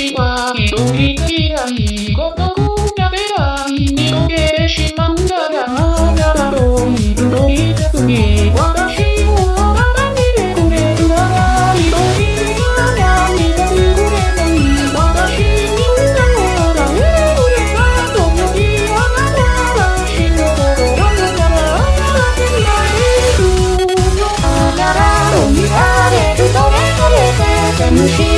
一人きらいこの子なべらい見とけてしまうんだが、やだろう、いると言ってくれ。私を眺めてくれるなら、一人が涙てくれない。私に歌を笑えれたとよあなたが死ぬほどあなたはあなたに会えるの。あなたと見られるとれとれて、全部知